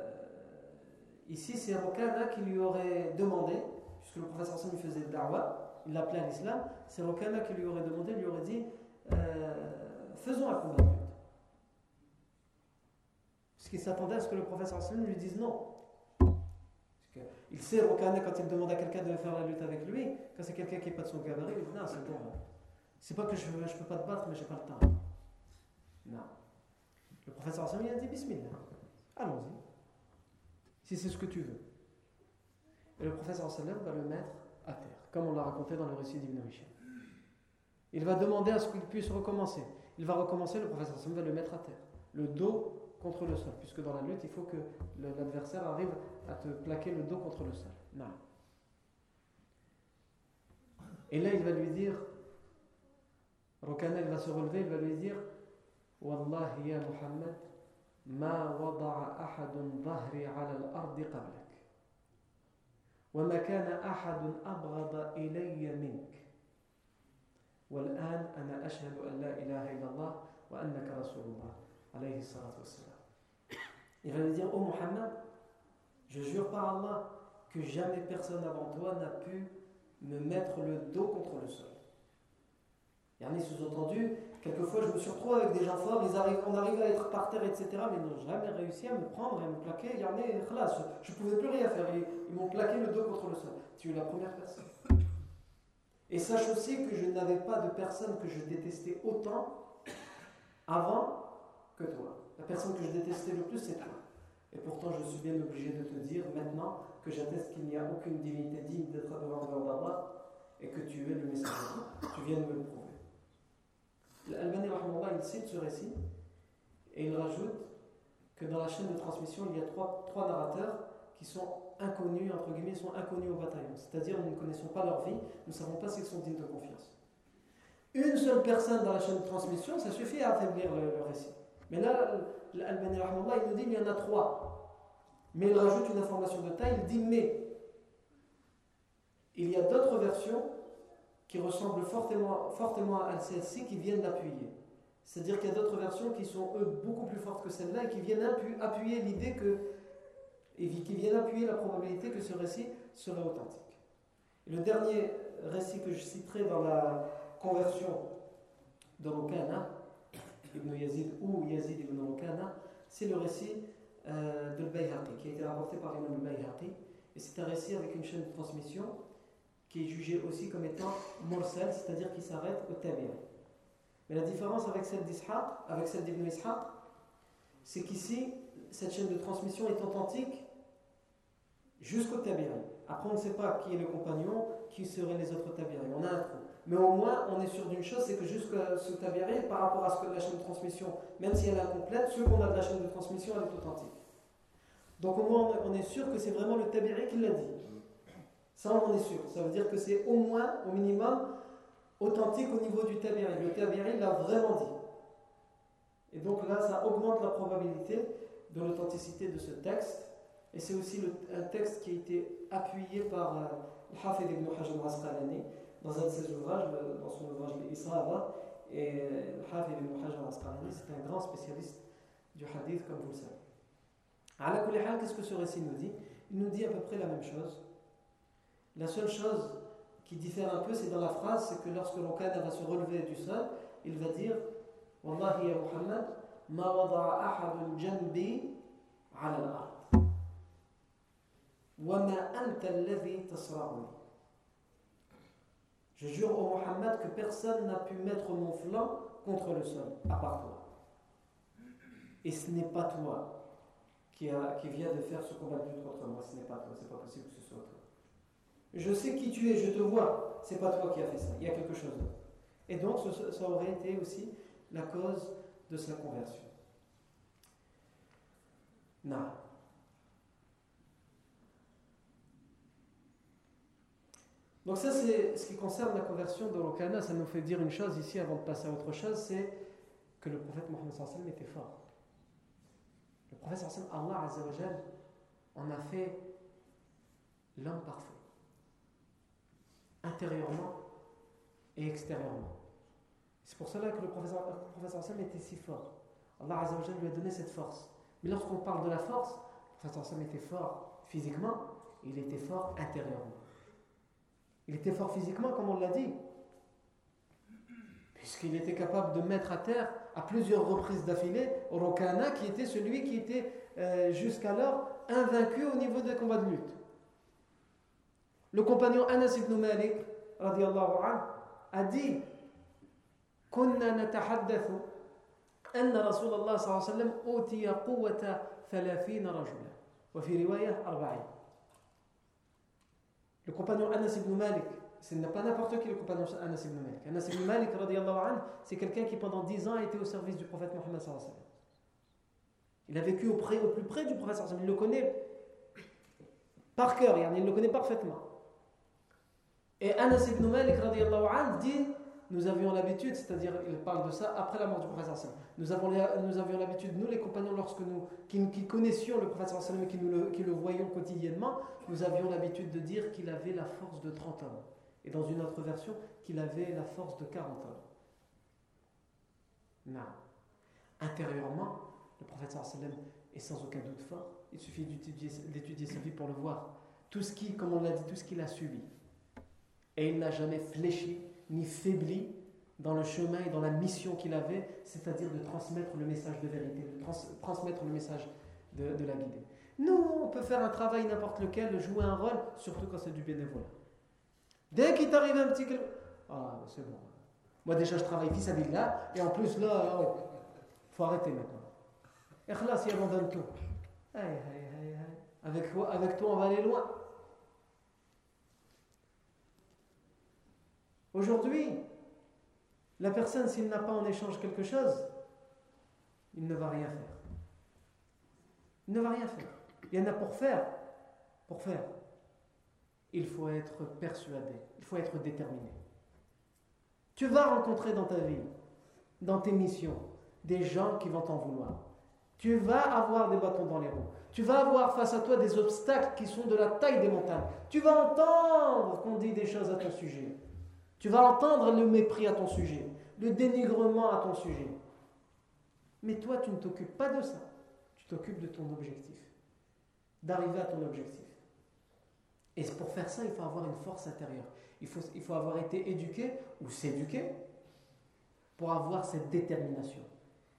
A: ici c'est Rokana qui lui aurait demandé, puisque le professeur lui faisait da'wah, il l'appelait à l'islam, c'est Rokana qui lui aurait demandé, lui aurait dit euh, faisons un combat de qu'il s'attendait à ce que le professeur Hassan lui dise non. Il sait, Rokana, quand il demande à quelqu'un de faire la lutte avec lui, quand c'est quelqu'un qui n'est pas de son gabarit, il dit non, c'est pas que je ne peux pas te battre, mais j'ai pas le temps. Non. Le professeur Hassan a dit Bismillah. Allons-y. Si c'est ce que tu veux. Et le professeur sallam va le mettre à terre, comme on l'a raconté dans le récit d'Ibn Michel. Il va demander à ce qu'il puisse recommencer. Il va recommencer, le professeur sallam va le mettre à terre. Le dos contre le sol, puisque dans la lutte, il faut que l'adversaire arrive à te plaquer le dos contre le sol. Non. Et là, il va lui dire, Rokana, il va se relever, il va lui dire, Wallahi ya Muhammad, ما وضع أحد ظهري على الأرض قبلك وما كان أحد أبغض إلي منك والآن أنا أشهد أن لا إله إلا الله وأنك رسول الله عليه الصلاة والسلام il va lui dire, oh Muhammad, je jure par Allah que jamais personne avant toi n'a pu me mettre le dos contre le sol. Il y en a sous-entendu, Quelquefois, je me suis retrouvé avec des gens forts, ils arrivent, on arrive à être par terre, etc., mais ils n'ont jamais réussi à me prendre et à me plaquer. Il y en a, je ne pouvais plus rien faire. Ils, m'ont plaqué le dos contre le sol. Tu es la première personne. Et sache aussi que je n'avais pas de personne que je détestais autant avant que toi. La personne que je détestais le plus, c'est toi. Et pourtant, je suis bien obligé de te dire maintenant que j'atteste qu'il n'y a aucune divinité digne d'être devant Allah et que tu es le messager. Tu viens de me le prouver. L'Albani, il cite ce récit et il rajoute que dans la chaîne de transmission, il y a trois, trois narrateurs qui sont inconnus, entre guillemets, sont inconnus au bataillon. C'est-à-dire, nous ne connaissons pas leur vie, nous ne savons pas s'ils sont dignes de confiance. Une seule personne dans la chaîne de transmission, ça suffit à affaiblir le, récit. Mais là, l'Albani, il nous dit qu'il y en a trois. Mais il rajoute une information de taille, il dit mais il y a d'autres versions qui ressemblent fortement, fortement à celle-ci qui viennent l'appuyer. C'est-à-dire qu'il y a d'autres versions qui sont, eux, beaucoup plus fortes que celle-là et qui viennent appuyer l'idée que. et qui viennent appuyer la probabilité que ce récit serait authentique. le dernier récit que je citerai dans la conversion de Rukana, Ibn Yazid ou Yazid ibn Rukana, c'est le récit euh, de Bayhaqi, qui a été rapporté par Imam Bayhaqi. Et c'est un récit avec une chaîne de transmission qui est jugé aussi comme étant mursal, c'est-à-dire qui s'arrête au tabi'a. Mais la différence avec celle d'Ishaq, avec celle d'Ibn Ishaq, c'est qu'ici, cette chaîne de transmission est authentique jusqu'au tabi'a. Après, on ne sait pas qui est le compagnon, qui seraient les autres tabi'a. On a un trou. Mais au moins, on est sûr d'une chose, c'est que jusqu'à ce tabi'a, par rapport à ce que la chaîne de transmission, même si elle est incomplète, ce qu'on a de la chaîne de transmission, elle est authentique. Donc au moins, on est sûr que c'est vraiment le tabi'i qui l'a dit. Ça, on en est sûr. Ça veut dire que c'est au moins, au minimum, authentique au niveau du tabiri. Le tabiri l'a vraiment dit. Et donc là, ça augmente la probabilité de l'authenticité de ce texte. Et c'est aussi un texte qui a été appuyé par euh, Hafid ibn Hajar Asqalani dans un de ses ouvrages, dans son ouvrage Isra Et euh, le Hafid ibn Hajar Asqalani, c'est un grand spécialiste du hadith, comme vous le savez. À la qu'est-ce que ce récit nous dit? Il nous dit à peu près la même chose. La seule chose qui diffère un peu, c'est dans la phrase, c'est que lorsque l'Okada va se relever du sol, il va dire Wallahi ya Muhammad, ma wada'a ahadun janbi ala al-ard. Wa ma anta alladhi tasra'uni. Je jure au Muhammad que personne n'a pu mettre mon flanc contre le sol, à part toi. Et ce n'est pas toi qui, a, qui de faire ce combat contre moi, ce n'est pas toi, c'est pas possible que ce soit toi. Je sais qui tu es, je te vois. C'est pas toi qui as fait ça. Il y a quelque chose d'autre. Et donc, ça aurait été aussi la cause de sa conversion. Non. Donc ça, c'est ce qui concerne la conversion de Rokana. Ça nous fait dire une chose ici avant de passer à autre chose, c'est que le prophète Mohammed sallam était fort. Le prophète sallam, Allah en a fait l'homme parfait intérieurement et extérieurement. C'est pour cela que le professeur Hassan était si fort. Allah Azzawajal lui a donné cette force Mais lorsqu'on parle de la force, le prophète était fort physiquement, il était fort intérieurement. Il était fort physiquement, comme on l'a dit, puisqu'il était capable de mettre à terre à plusieurs reprises d'affilée Rokana, qui était celui qui était euh, jusqu'alors invaincu au niveau des combats de lutte. Le compagnon Anas ibn Malik a dit كنا نتحدث أن رسول الله صلى الله عليه وسلم أوتي قوة ثلاثين رجلا وفي رواية أربعين le compagnon Anas ibn Malik, ce n'est pas n'importe qui le compagnon Anas ibn Malik. Anas ibn Malik, c'est quelqu'un qui pendant 10 ans a été au service du prophète Mohammed. Il a vécu au, au plus près du prophète. Il le connaît par cœur, il le connaît parfaitement. Et Anas ibn Malik dit nous avions l'habitude, c'est-à-dire il parle de ça après la mort du prophète nous, avons, nous avions l'habitude, nous les compagnons, lorsque nous, qui, connaissions le prophète et qui, nous le, qui le voyions quotidiennement, nous avions l'habitude de dire qu'il avait la force de 30 hommes. Et dans une autre version, qu'il avait la force de 40 hommes. Non. Intérieurement, le prophète est sans aucun doute fort. Il suffit d'étudier sa vie pour le voir. Tout ce qui, comme on l'a dit, tout ce qu'il a subi. Et il n'a jamais fléchi ni faibli dans le chemin et dans la mission qu'il avait, c'est-à-dire de transmettre le message de vérité, de transmettre le message de, la guidée. Nous, on peut faire un travail n'importe lequel, jouer un rôle, surtout quand c'est du bénévolat. Dès qu'il t'arrive un petit... Ah, c'est bon. Moi déjà, je travaille vis à vis là, et en plus là, il faut arrêter maintenant. Ikhlas, il abandonne tout. Avec, avec toi, on va aller loin. Aujourd'hui, la personne, s'il n'a pas en échange quelque chose, il ne va rien faire. Il ne va rien faire. Il y en a pour faire. Pour faire. Il faut être persuadé. Il faut être déterminé. Tu vas rencontrer dans ta vie, dans tes missions, des gens qui vont t'en vouloir. Tu vas avoir des bâtons dans les roues. Tu vas avoir face à toi des obstacles qui sont de la taille des montagnes. Tu vas entendre qu'on dit des choses à ton sujet. Tu vas entendre le mépris à ton sujet, le dénigrement à ton sujet. Mais toi, tu ne t'occupes pas de ça. Tu t'occupes de ton objectif, d'arriver à ton objectif. Et pour faire ça, il faut avoir une force intérieure. Il faut, avoir été éduqué ou s'éduquer pour avoir cette détermination.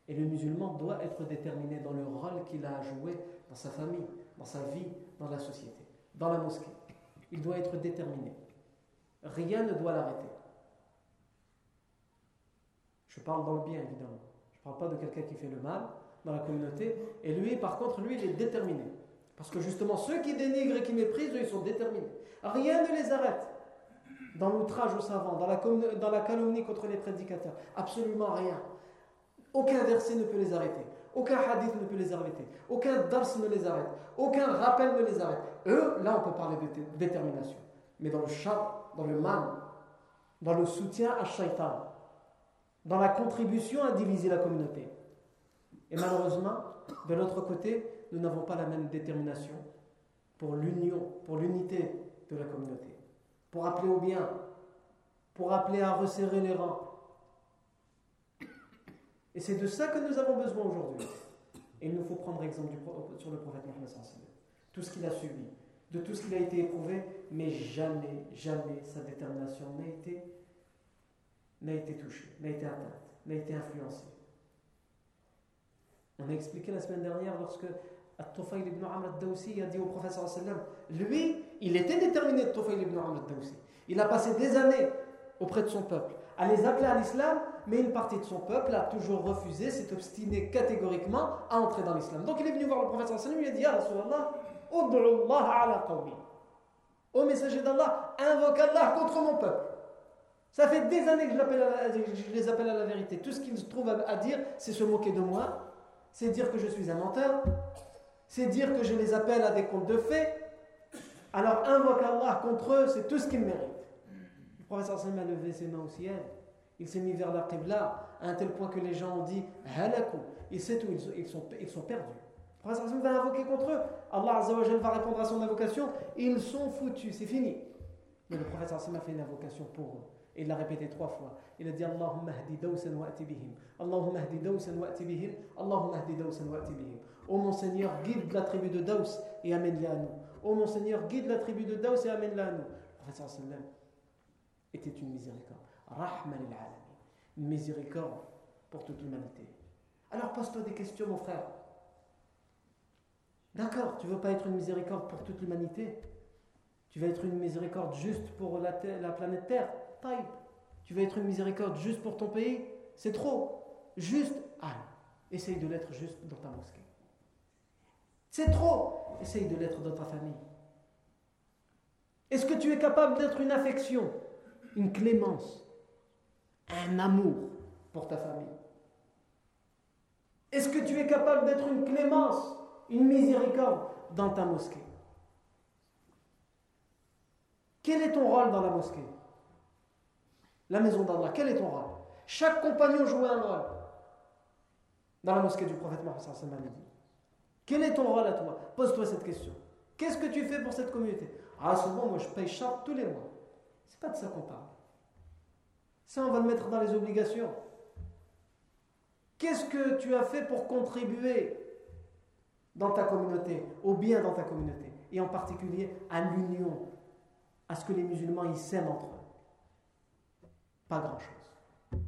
A: Et le musulman doit être déterminé dans le rôle qu'il a à jouer dans sa famille, dans sa vie, dans la société, dans la mosquée. Il doit être déterminé. Rien ne doit l'arrêter. Je parle dans le bien, évidemment. Je ne parle pas de quelqu'un qui fait le mal dans la communauté. Et lui, par contre, lui, il est déterminé. Parce que justement, ceux qui dénigrent et qui méprisent, ils sont déterminés. Rien ne les arrête. Dans l'outrage aux savants, dans la, dans la calomnie contre les prédicateurs. Absolument rien. Aucun verset ne peut les arrêter. Aucun hadith ne peut les arrêter. Aucun dars ne les arrête. Aucun rappel ne les arrête. Eux, là, on peut parler de détermination. Mais dans le chat, dans le mal, dans le soutien à shaitan, dans la contribution à diviser la communauté. Et malheureusement, de l'autre côté, nous n'avons pas la même détermination pour l'union, pour l'unité de la communauté, pour appeler au bien, pour appeler à resserrer les rangs. Et c'est de ça que nous avons besoin aujourd'hui. Et il nous faut prendre exemple sur le prophète Mohammed tout ce qu'il a subi, de tout ce qu'il a été éprouvé, mais jamais, jamais sa détermination n'a été n'a été touchée, n'a été atteinte, n'a été influencée. On a expliqué la semaine dernière lorsque At-Tufayl ibn Amr al-Dawsi a dit au prophète sallam, lui, il était déterminé, At-Tufayl ibn Amr al-Dawsi. Il a passé des années auprès de son peuple à les appeler à l'islam, mais une partie de son peuple a toujours refusé, s'est obstiné catégoriquement à entrer dans l'islam. Donc il est venu voir le prophète sallam, il a dit, Ya Rasulallah, Allah Ô messager d'Allah, invoque Allah contre mon peuple. Ça fait des années que je, les appelle à la vérité. Tout ce qu'ils trouvent à, dire, c'est se moquer de moi, c'est dire que je suis un menteur, c'est dire que je les appelle à des comptes de faits. Alors invoque Allah contre eux, c'est tout ce qu'ils méritent. Le professeur Sam a levé ses mains au ciel. Il s'est mis vers la Qibla à un tel point que les gens ont dit Halakou. Il sait où ils sont, perdus. Sam va invoquer contre eux. Allah va répondre à son invocation. Ils sont foutus, c'est fini. Mais le Sam a fait une invocation pour eux. Et il l'a répété trois fois. Il a dit Allahumma hdi dawsan wa bihim. Allahumma hdi dawsan wa bihim. Allahumma hdi dawsan wa bihim. Ô mon Seigneur, guide la tribu de Daous et amène-la à nous. Ô mon Seigneur, guide la tribu de Daous et amène-la à nous. Le prophète était une miséricorde. Rahman Une miséricorde pour toute l'humanité. Alors pose-toi des questions, mon frère. D'accord, tu veux pas être une miséricorde pour toute l'humanité? Tu veux être une miséricorde juste pour la, la planète Terre? Taïb. Tu veux être une miséricorde juste pour ton pays? C'est trop. Juste, ah, essaye de l'être juste dans ta mosquée. C'est trop. Essaye de l'être dans ta famille. Est-ce que tu es capable d'être une affection, une clémence, un amour pour ta famille? Est-ce que tu es capable d'être une clémence, une miséricorde dans ta mosquée Quel est ton rôle dans la mosquée? La maison d'Allah, quel est ton rôle? Chaque compagnon joue un rôle dans la mosquée du prophète Mohammed. Quel est ton rôle à toi? Pose-toi cette question. Qu'est-ce que tu fais pour cette communauté? Ah, souvent, moi je paye charte tous les mois. C'est pas de ça qu'on parle. Ça, on va le mettre dans les obligations. Qu'est-ce que tu as fait pour contribuer dans ta communauté, au bien dans ta communauté, et en particulier à l'union, à ce que les musulmans y s'aiment entre eux Pas grand-chose.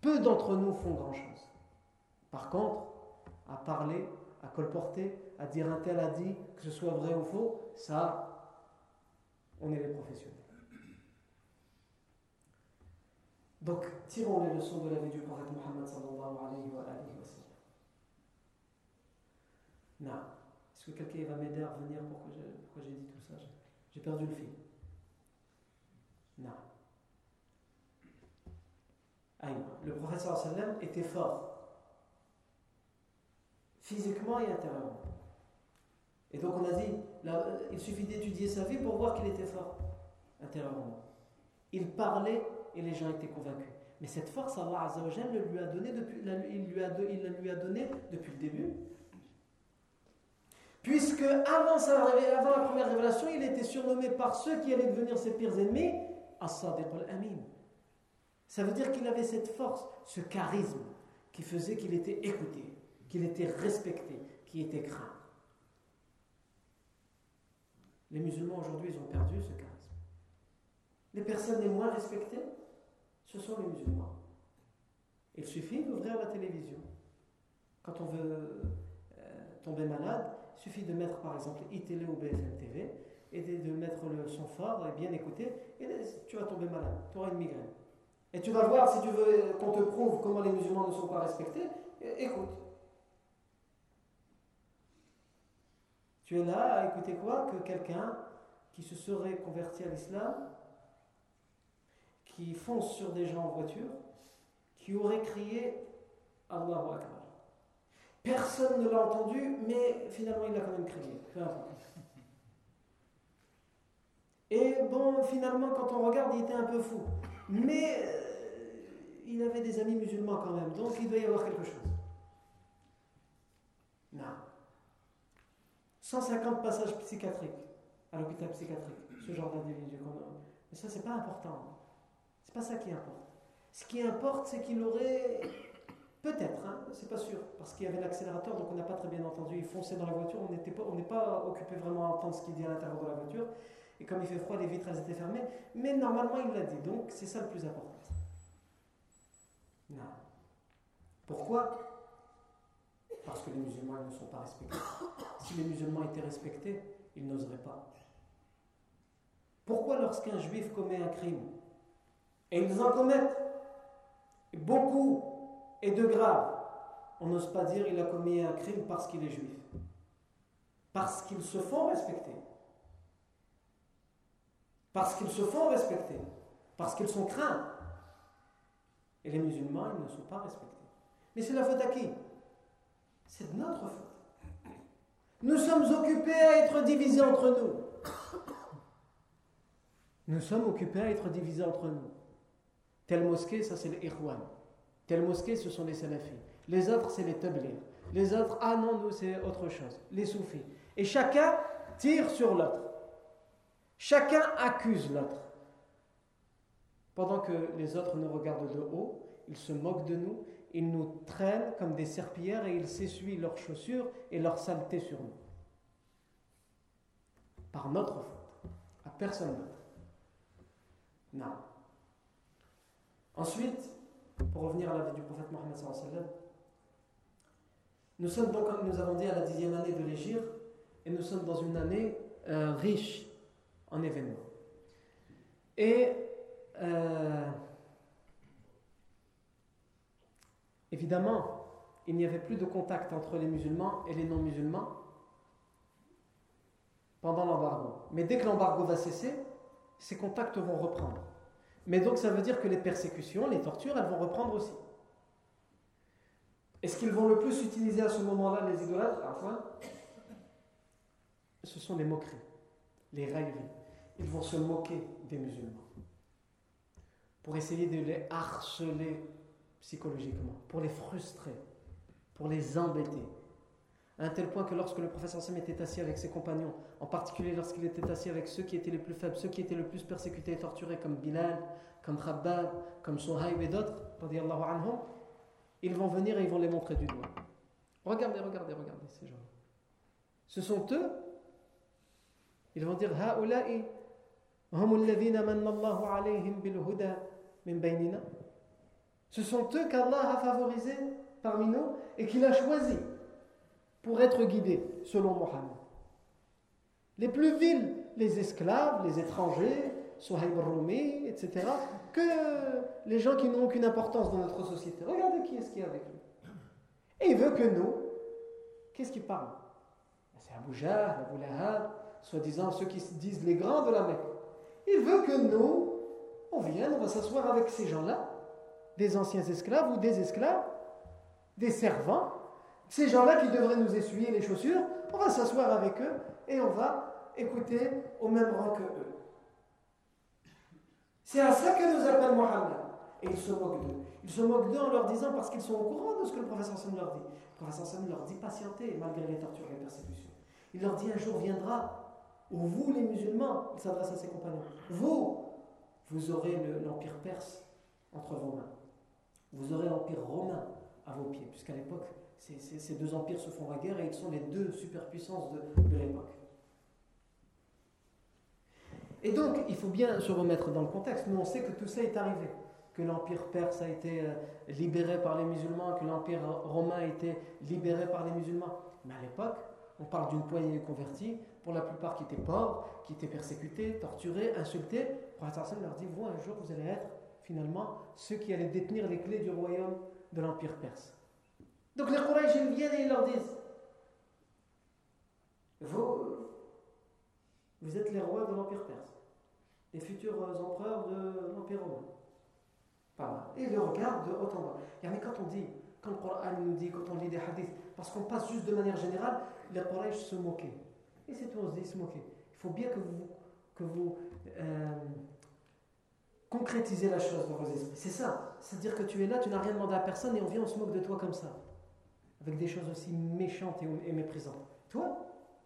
A: Peu d'entre nous font grand-chose. Par contre, à parler à colporter, à dire un tel a dit, que ce soit vrai ou faux, ça, on est les professionnels. Donc, tirons les leçons de la vie du prophète Muhammad sallallahu alayhi wa sallam. Non. Est-ce que quelqu'un va m'aider à revenir pourquoi j'ai dit tout ça? J'ai perdu le fil. Non. Le sallallahu alayhi wa sallam était fort physiquement et intérieurement. Et donc on a dit, il suffit d'étudier sa vie pour voir qu'il était fort intérieurement. Il parlait et les gens étaient convaincus. Mais cette force, Allah le lui a donné depuis, il, lui a, il lui a donné depuis le début. Puisque avant, la première révélation, il était surnommé par ceux qui allaient devenir ses pires ennemis, As-Sadiq al-Amin. Ça veut dire qu'il avait cette force, ce charisme qui faisait qu'il était écouté qu'il était respecté, qui était craint. Les musulmans aujourd'hui, ils ont perdu ce charisme. Les personnes les moins respectées, ce sont les musulmans. Il suffit d'ouvrir la télévision. Quand on veut euh, tomber malade, il suffit de mettre par exemple iTélé ou BFM TV et de, mettre le son fort et bien écouter, et tu vas tomber malade, tu auras une migraine. Et tu vas voir, si tu veux qu'on te prouve comment les musulmans ne sont pas respectés, écoute. Tu es là à écouter quoi? Que quelqu'un qui se serait converti à l'islam, qui fonce sur des gens en voiture, qui aurait crié Allahu Akbar. Personne ne l'a entendu, mais finalement il a quand même crié. Et bon, finalement, quand on regarde, il était un peu fou. Mais euh, il avait des amis musulmans quand même, donc il doit y avoir quelque chose. Non. 150 passages psychiatriques à l'hôpital psychiatrique, ce genre d'individu. Mais ça, c'est pas important. C'est pas ça qui importe. Ce qui importe, c'est qu'il aurait. Peut-être, hein, c'est pas sûr, parce qu'il y avait l'accélérateur, donc on n'a pas très bien entendu. Il fonçait dans la voiture, on n'est pas, on pas occupé vraiment à entendre ce qu'il dit à l'intérieur de la voiture. Et comme il fait froid, les vitres elles étaient fermées. Mais normalement, il l'a dit, donc c'est ça le plus important. Non. Pourquoi? Parce que les musulmans ne sont pas respectés. Si les musulmans étaient respectés, ils n'oseraient pas. Pourquoi lorsqu'un juif commet un crime, et ils en commettent beaucoup et de grave, on n'ose pas dire qu'il a commis un crime parce qu'il est juif Parce qu'ils se font respecter. Parce qu'ils se font respecter. Parce qu'ils sont craints. Et les musulmans, ils ne sont pas respectés. Mais c'est la faute à qui? C'est de notre faute. Nous sommes occupés à être divisés entre nous. Nous sommes occupés à être divisés entre nous. Telle mosquée, ça c'est les Irwan. Telle mosquée, ce sont les Salafis. Les autres, c'est les Tablir. Les autres, ah non, nous c'est autre chose. Les Soufis. Et chacun tire sur l'autre. Chacun accuse l'autre. pendant que les autres nous regardent de haut, ils se moquent de nous, ils nous traînent comme des serpillères et ils s'essuient leurs chaussures et leurs saletés sur nous. Par notre faute, à personne d'autre. Non. Ensuite, pour revenir à la vie du prophète Mohammed nous sommes donc, comme nous avons dit, à la dixième année de l'Égypte et nous sommes dans une année euh, riche en événements. Et euh, évidemment, il n'y avait plus de contact entre les musulmans et les non-musulmans pendant l'embargo. Mais dès que l'embargo va cesser, ces contacts vont reprendre. Mais donc ça veut dire que les persécutions, les tortures, elles vont reprendre aussi. Et ce qu'ils vont le plus utiliser à ce moment-là, les idolâtres, enfin, ce sont les moqueries, les railleries. Ils vont se moquer des musulmans pour essayer de les harceler psychologiquement, pour les frustrer, pour les embêter. À un tel point que lorsque le professeur Sam était assis avec ses compagnons, en particulier lorsqu'il était assis avec ceux qui étaient les plus faibles, ceux qui étaient le plus persécutés et torturés, comme Bilal, comme Khabbab, comme Suhaib et d'autres, ils vont venir et ils vont les montrer du doigt. Regardez, regardez, regardez ces gens. Ce sont eux. Ils vont dire Ce sont eux qu'Allah a favorisés parmi nous et qu'il a choisis pour être guidés selon Mohammed. Les plus vils, les esclaves, les étrangers, Suhaib Rumi, etc., que les gens qui n'ont aucune importance dans notre société. Regardez qui est-ce qui est avec lui. Et il veut que nous, qu'est-ce qu'il parle? C'est Abu Jahl, Abu Lahab, soi-disant ceux qui se disent les grands de la Mecque. Il veut que nous, on vienne, on va s'asseoir avec ces gens-là, des anciens esclaves ou des esclaves, des servants, ces gens-là qui devraient nous essuyer les chaussures, on va s'asseoir avec eux et on va écouter au même rang que eux. C'est à ça que nous appelle Mohammed. Et ils se moquent d'eux. Ils se moquent d'eux en leur disant, parce qu'ils sont au courant de ce que le professeur Sam leur dit. Le professeur Sam leur dit patientez malgré les tortures et les persécutions. Il leur dit un jour viendra où vous, les musulmans, il s'adresse à ses compagnons, vous, vous aurez l'empire perse entre vos mains. Vous aurez l'empire romain à vos pieds, puisqu'à l'époque, ces deux empires se font la guerre et ils sont les deux superpuissances de, l'époque. Et donc, il faut bien se remettre dans le contexte. Nous, on sait que tout ça est arrivé. Que l'Empire perse a été euh, libéré par les musulmans, que l'Empire romain a été libéré par les musulmans. Mais à l'époque, on parle d'une poignée de convertis, pour la plupart qui étaient pauvres, qui étaient persécutés, torturés, insultés. Prophète leur dit Vous, un jour, vous allez être finalement ceux qui allaient détenir les clés du royaume de l'Empire perse. Donc les Quraysh, viennent et ils leur disent Vous, vous êtes les rois de l'Empire perse les futurs empereurs de l'Empire romain. Et ils le regardent de haut en bas. Et quand on dit, quand le Coran nous dit, quand on lit des hadiths, parce qu'on passe juste de manière générale, les Quraysh se moquaient. Et c'est tout, on se dit se moquer. Il faut bien que vous, que vous euh, concrétisez la chose dans vos esprits. C'est ça. C'est-à-dire que tu es là, tu n'as rien demandé à personne et on vient, on se moque de toi comme ça. Avec des choses aussi méchantes et, méprisantes. Toi,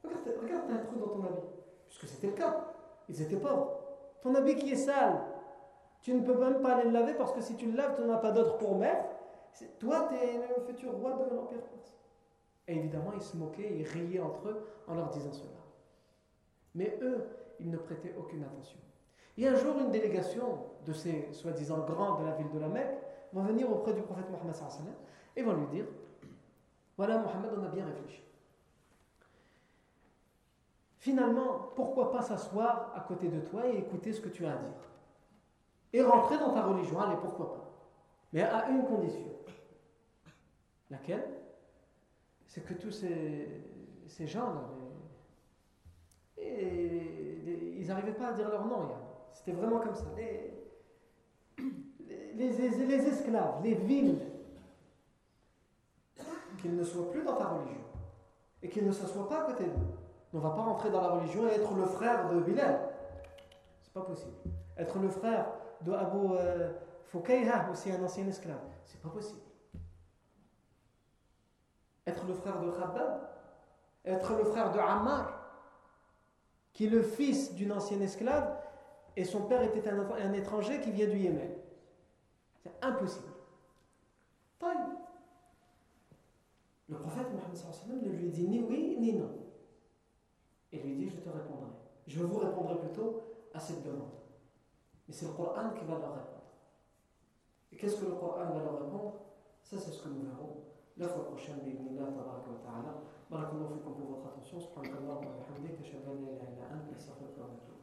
A: regarde, regarde, un trou dans ton habit. Puisque c'était le cas. Ils étaient pauvres. Ton habit qui est sale, tu ne peux même pas aller le laver parce que si tu le laves, tu n'en as pas d'autre pour mettre. Toi, tu es le futur roi de l'Empire perse. Et évidemment, ils se moquaient, ils riaient entre eux en leur disant cela. Mais eux, ils ne prêtaient aucune attention. Et un jour, une délégation de ces soi-disant grands de la ville de la Mecque va venir auprès du prophète Mohammed et vont lui dire Voilà, Mohammed, on a bien réfléchi. Finalement, pourquoi pas s'asseoir à côté de toi et écouter ce que tu as à dire? Et rentrer dans ta religion, allez, pourquoi pas? Mais à une condition. Laquelle? C'est que tous ces, gens-là, ils n'arrivaient pas à dire leur nom. C'était vraiment comme ça. Les esclaves, les villes, qu'ils ne soient plus dans ta religion et qu'ils ne s'assoient pas à côté de nous. On ne va pas rentrer dans la religion et être le frère de Bilal. C'est pas possible. Être le frère de Abu euh, aussi un ancien esclave. C'est pas possible. Être le frère de Khabbab, être le frère de Ammar, qui est le fils d'une ancienne esclave, et son père était un, étranger qui vient du Yémen. C'est impossible. Le prophète Mohammed ne lui dit ni oui ni non. Il lui dit Je te répondrai. Je vous répondrai plutôt à cette demande. Mais c'est le Coran qui va leur répondre. Et qu'est-ce que le Coran va leur répondre? Ça, c'est ce que nous verrons la fois prochaine. Barakallahu fikum pour votre attention. Wa bihamdik. La ilaha illa anta. Astaghfiruka wa atubu